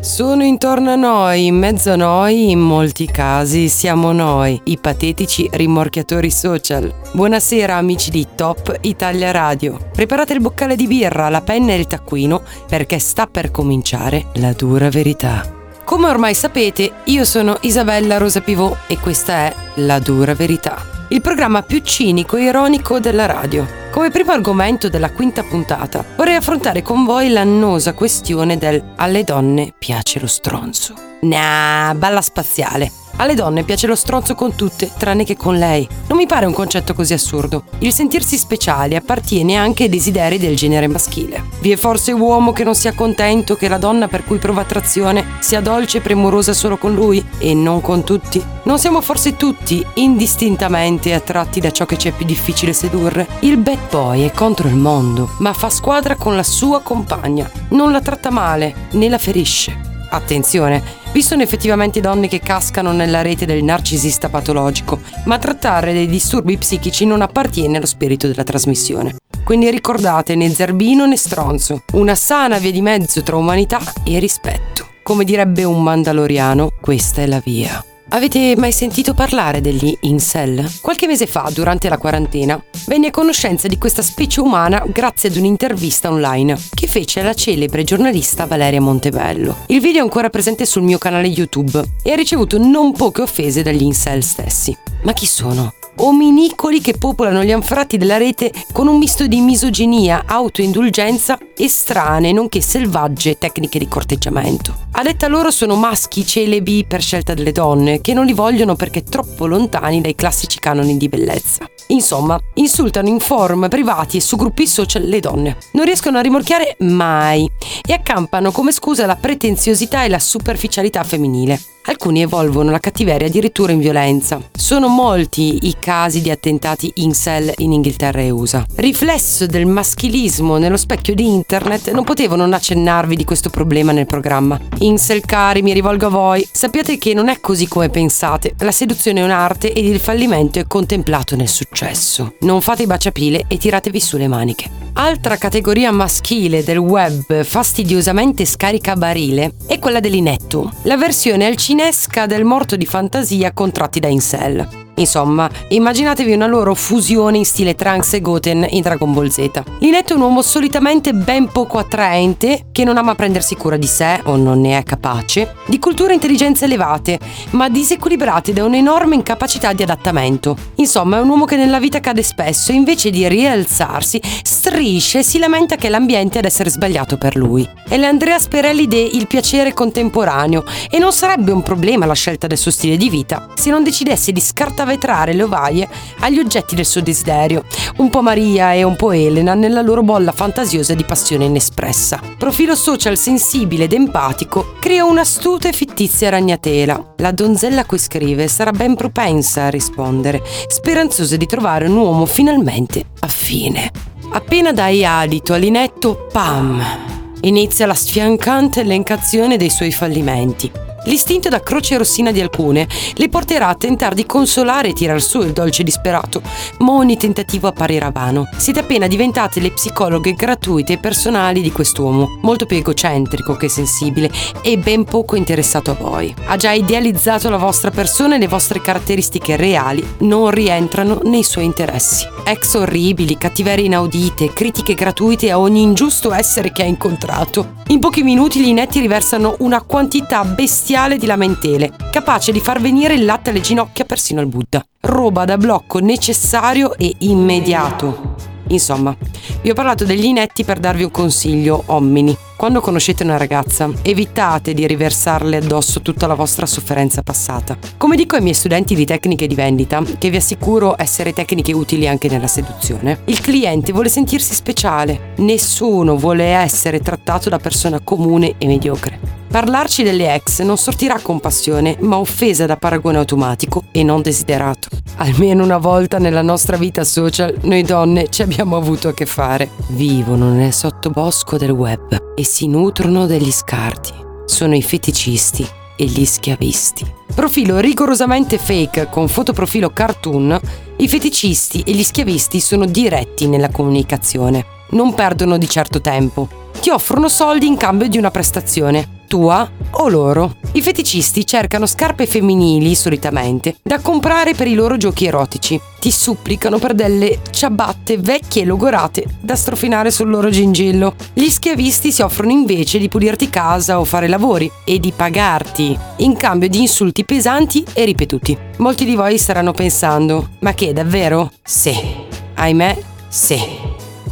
Sono intorno a noi, in mezzo a noi, in molti casi siamo noi, i patetici rimorchiatori social. Buonasera amici di Top Italia Radio. Preparate il boccale di birra, la penna e il taccuino perché sta per cominciare la dura verità. Come ormai sapete, io sono Isabella Rosa Pivot e questa è La dura verità, il programma più cinico e ironico della radio. Come primo argomento della quinta puntata, vorrei affrontare con voi l'annosa questione del alle donne piace lo stronzo. Nah, balla spaziale. Alle donne piace lo stronzo con tutte, tranne che con lei. Non mi pare un concetto così assurdo. Il sentirsi speciali appartiene anche ai desideri del genere maschile. Vi è forse uomo che non sia contento che la donna per cui prova attrazione sia dolce e premurosa solo con lui e non con tutti? Non siamo forse tutti indistintamente attratti da ciò che c'è più difficile sedurre? Il bad boy è contro il mondo, ma fa squadra con la sua compagna. Non la tratta male, né la ferisce. Attenzione, vi sono effettivamente donne che cascano nella rete del narcisista patologico, ma trattare dei disturbi psichici non appartiene allo spirito della trasmissione. Quindi ricordate né zerbino né stronzo, una sana via di mezzo tra umanità e rispetto. Come direbbe un mandaloriano, questa è la via. Avete mai sentito parlare degli incel? Qualche mese fa, durante la quarantena, venne a conoscenza di questa specie umana grazie ad un'intervista online che fece la celebre giornalista Valeria Montebello. Il video è ancora presente sul mio canale YouTube e ha ricevuto non poche offese dagli incel stessi. Ma chi sono? ominicoli che popolano gli anfratti della rete con un misto di misoginia, autoindulgenza e strane, nonché selvagge tecniche di corteggiamento. A detta loro sono maschi celebi per scelta delle donne, che non li vogliono perché troppo lontani dai classici canoni di bellezza. Insomma, insultano in forum privati e su gruppi social le donne. Non riescono a rimorchiare mai e accampano come scusa la pretenziosità e la superficialità femminile. Alcuni evolvono la cattiveria addirittura in violenza. Sono molti i casi di attentati incel in Inghilterra e USA. Riflesso del maschilismo nello specchio di internet, non potevo non accennarvi di questo problema nel programma. Incel cari, mi rivolgo a voi. Sappiate che non è così come pensate. La seduzione è un'arte ed il fallimento è contemplato nel successo. Non fate i baciapile e tiratevi su le maniche. Altra categoria maschile del web fastidiosamente scaricabarile è quella dell'inetto, la versione alcinesca del morto di fantasia contratti da incel. Insomma, immaginatevi una loro fusione in stile Trunks e Goten in Dragon Ball Z. Linetto è un uomo solitamente ben poco attraente, che non ama prendersi cura di sé o non ne è capace, di cultura e intelligenza elevate, ma disequilibrate da un'enorme incapacità di adattamento. Insomma, è un uomo che nella vita cade spesso e invece di rialzarsi, strisce e si lamenta che è l'ambiente ad essere sbagliato per lui. È l'Andrea Sperelli de Il piacere contemporaneo e non sarebbe un problema la scelta del suo stile di vita se non decidesse di scartare vetrare le ovaie agli oggetti del suo desiderio, un po' Maria e un po' Elena nella loro bolla fantasiosa di passione inespressa. Profilo social sensibile ed empatico crea un'astuta e fittizia ragnatela. La donzella a cui scrive sarà ben propensa a rispondere, speranzosa di trovare un uomo finalmente affine. Appena dai adito all'inetto, pam! Inizia la sfiancante elencazione dei suoi fallimenti. L'istinto da croce rossina di alcune le porterà a tentare di consolare e tirar su il dolce disperato, ma ogni tentativo apparirà vano. Siete appena diventate le psicologhe gratuite e personali di quest'uomo, molto più egocentrico che sensibile e ben poco interessato a voi. Ha già idealizzato la vostra persona e le vostre caratteristiche reali non rientrano nei suoi interessi. Ex orribili, cattiverie inaudite, critiche gratuite a ogni ingiusto essere che ha incontrato. In pochi minuti gli inetti riversano una quantità bestiale bestiale di lamentele, capace di far venire il latte alle ginocchia persino al Buddha. Roba da blocco necessario e immediato. Insomma, vi ho parlato degli inetti per darvi un consiglio, uomini. Quando conoscete una ragazza, evitate di riversarle addosso tutta la vostra sofferenza passata. Come dico ai miei studenti di tecniche di vendita, che vi assicuro essere tecniche utili anche nella seduzione, il cliente vuole sentirsi speciale. Nessuno vuole essere trattato da persona comune e mediocre. Parlarci delle ex non sortirà compassione, ma offesa da paragone automatico e non desiderato. Almeno una volta nella nostra vita social noi donne ci abbiamo avuto a che fare. Vivono nel sottobosco del web e si nutrono degli scarti. Sono i feticisti e gli schiavisti. Profilo rigorosamente fake con fotoprofilo cartoon, i feticisti e gli schiavisti sono diretti nella comunicazione. Non perdono di certo tempo ti offrono soldi in cambio di una prestazione tua o loro. I feticisti cercano scarpe femminili, solitamente, da comprare per i loro giochi erotici. Ti supplicano per delle ciabatte vecchie e logorate da strofinare sul loro gingillo. Gli schiavisti si offrono invece di pulirti casa o fare lavori e di pagarti, in cambio di insulti pesanti e ripetuti. Molti di voi staranno pensando, ma che davvero? Sì. Ahimè, sì.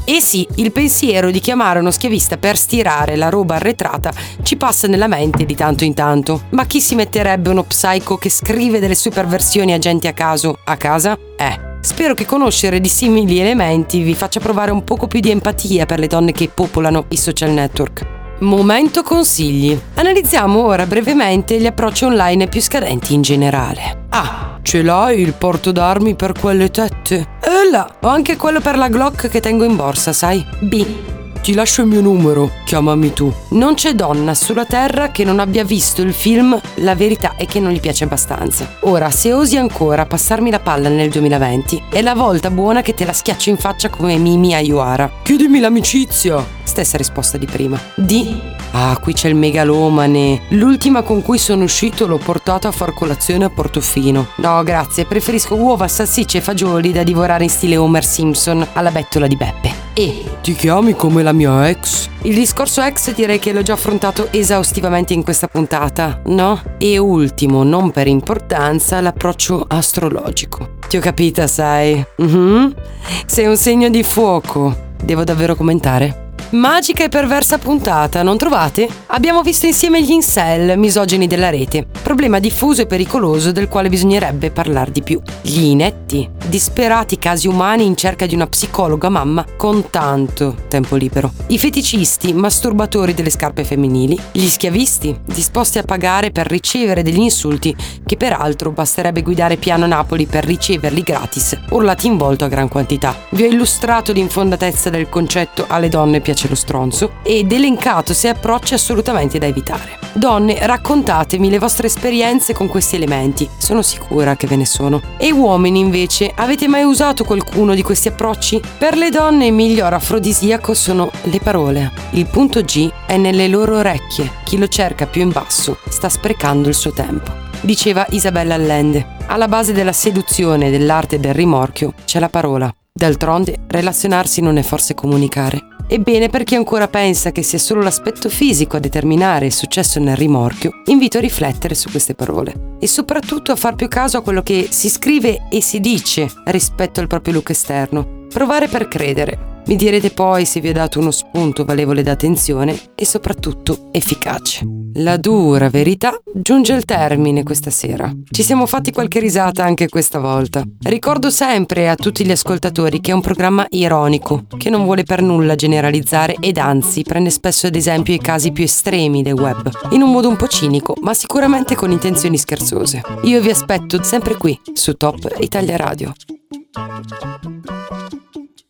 E sì, il pensiero di chiamare uno schiavista per stirare la roba arretrata ci passa nella mente di tanto in tanto. Ma chi si metterebbe uno psycho che scrive delle sue perversioni a gente a caso a casa? Eh. Spero che conoscere di simili elementi vi faccia provare un poco più di empatia per le donne che popolano i social network. Momento consigli. Analizziamo ora brevemente gli approcci online più scadenti in generale. A. Ce l'hai il porto d'armi per quelle tette? E là, ho anche quello per la Glock che tengo in borsa, sai? B. Ti lascio il mio numero, chiamami tu. Non c'è donna sulla terra che non abbia visto il film La verità è che non gli piace abbastanza. Ora, se osi ancora passarmi la palla nel 2020, è la volta buona che te la schiaccio in faccia come Mimi Ayuara. Chiedimi l'amicizia! Stessa risposta di prima. D. Ah, qui c'è il megalomane. L'ultima con cui sono uscito l'ho portata a far colazione a Portofino. No, grazie, preferisco uova, salsicce e fagioli da divorare in stile Homer Simpson alla bettola di Beppe. E. Ti chiami come la mia ex? Il discorso ex direi che l'ho già affrontato esaustivamente in questa puntata, no? E ultimo, non per importanza, l'approccio astrologico. Ti ho capita, sai? Mm-hmm. Sei un segno di fuoco. Devo davvero commentare? Magica e perversa puntata, non trovate? Abbiamo visto insieme gli incel, misogeni della rete, problema diffuso e pericoloso del quale bisognerebbe parlare di più. Gli inetti, disperati casi umani in cerca di una psicologa mamma con tanto tempo libero. I feticisti, masturbatori delle scarpe femminili. Gli schiavisti, disposti a pagare per ricevere degli insulti che peraltro basterebbe guidare piano Napoli per riceverli gratis, urlati in volto a gran quantità. Vi ho illustrato l'infondatezza del concetto alle donne piace lo stronzo ed elencato sei approcci assolutamente da evitare. Donne, raccontatemi le vostre esperienze con questi elementi, sono sicura che ve ne sono. E uomini invece, avete mai usato qualcuno di questi approcci? Per le donne il miglior afrodisiaco sono le parole. Il punto G è nelle loro orecchie. Chi lo cerca più in basso sta sprecando il suo tempo. Diceva Isabella Allende. Alla base della seduzione e dell'arte del rimorchio c'è la parola. D'altronde, relazionarsi non è forse comunicare. Ebbene, per chi ancora pensa che sia solo l'aspetto fisico a determinare il successo nel rimorchio, invito a riflettere su queste parole e soprattutto a far più caso a quello che si scrive e si dice rispetto al proprio look esterno. Provare per credere. Mi direte poi se vi ho dato uno spunto valevole d'attenzione e soprattutto efficace. La dura verità giunge al termine questa sera. Ci siamo fatti qualche risata anche questa volta. Ricordo sempre a tutti gli ascoltatori che è un programma ironico, che non vuole per nulla generalizzare ed anzi prende spesso ad esempio i casi più estremi del web, in un modo un po' cinico, ma sicuramente con intenzioni scherzose. Io vi aspetto sempre qui, su Top Italia Radio.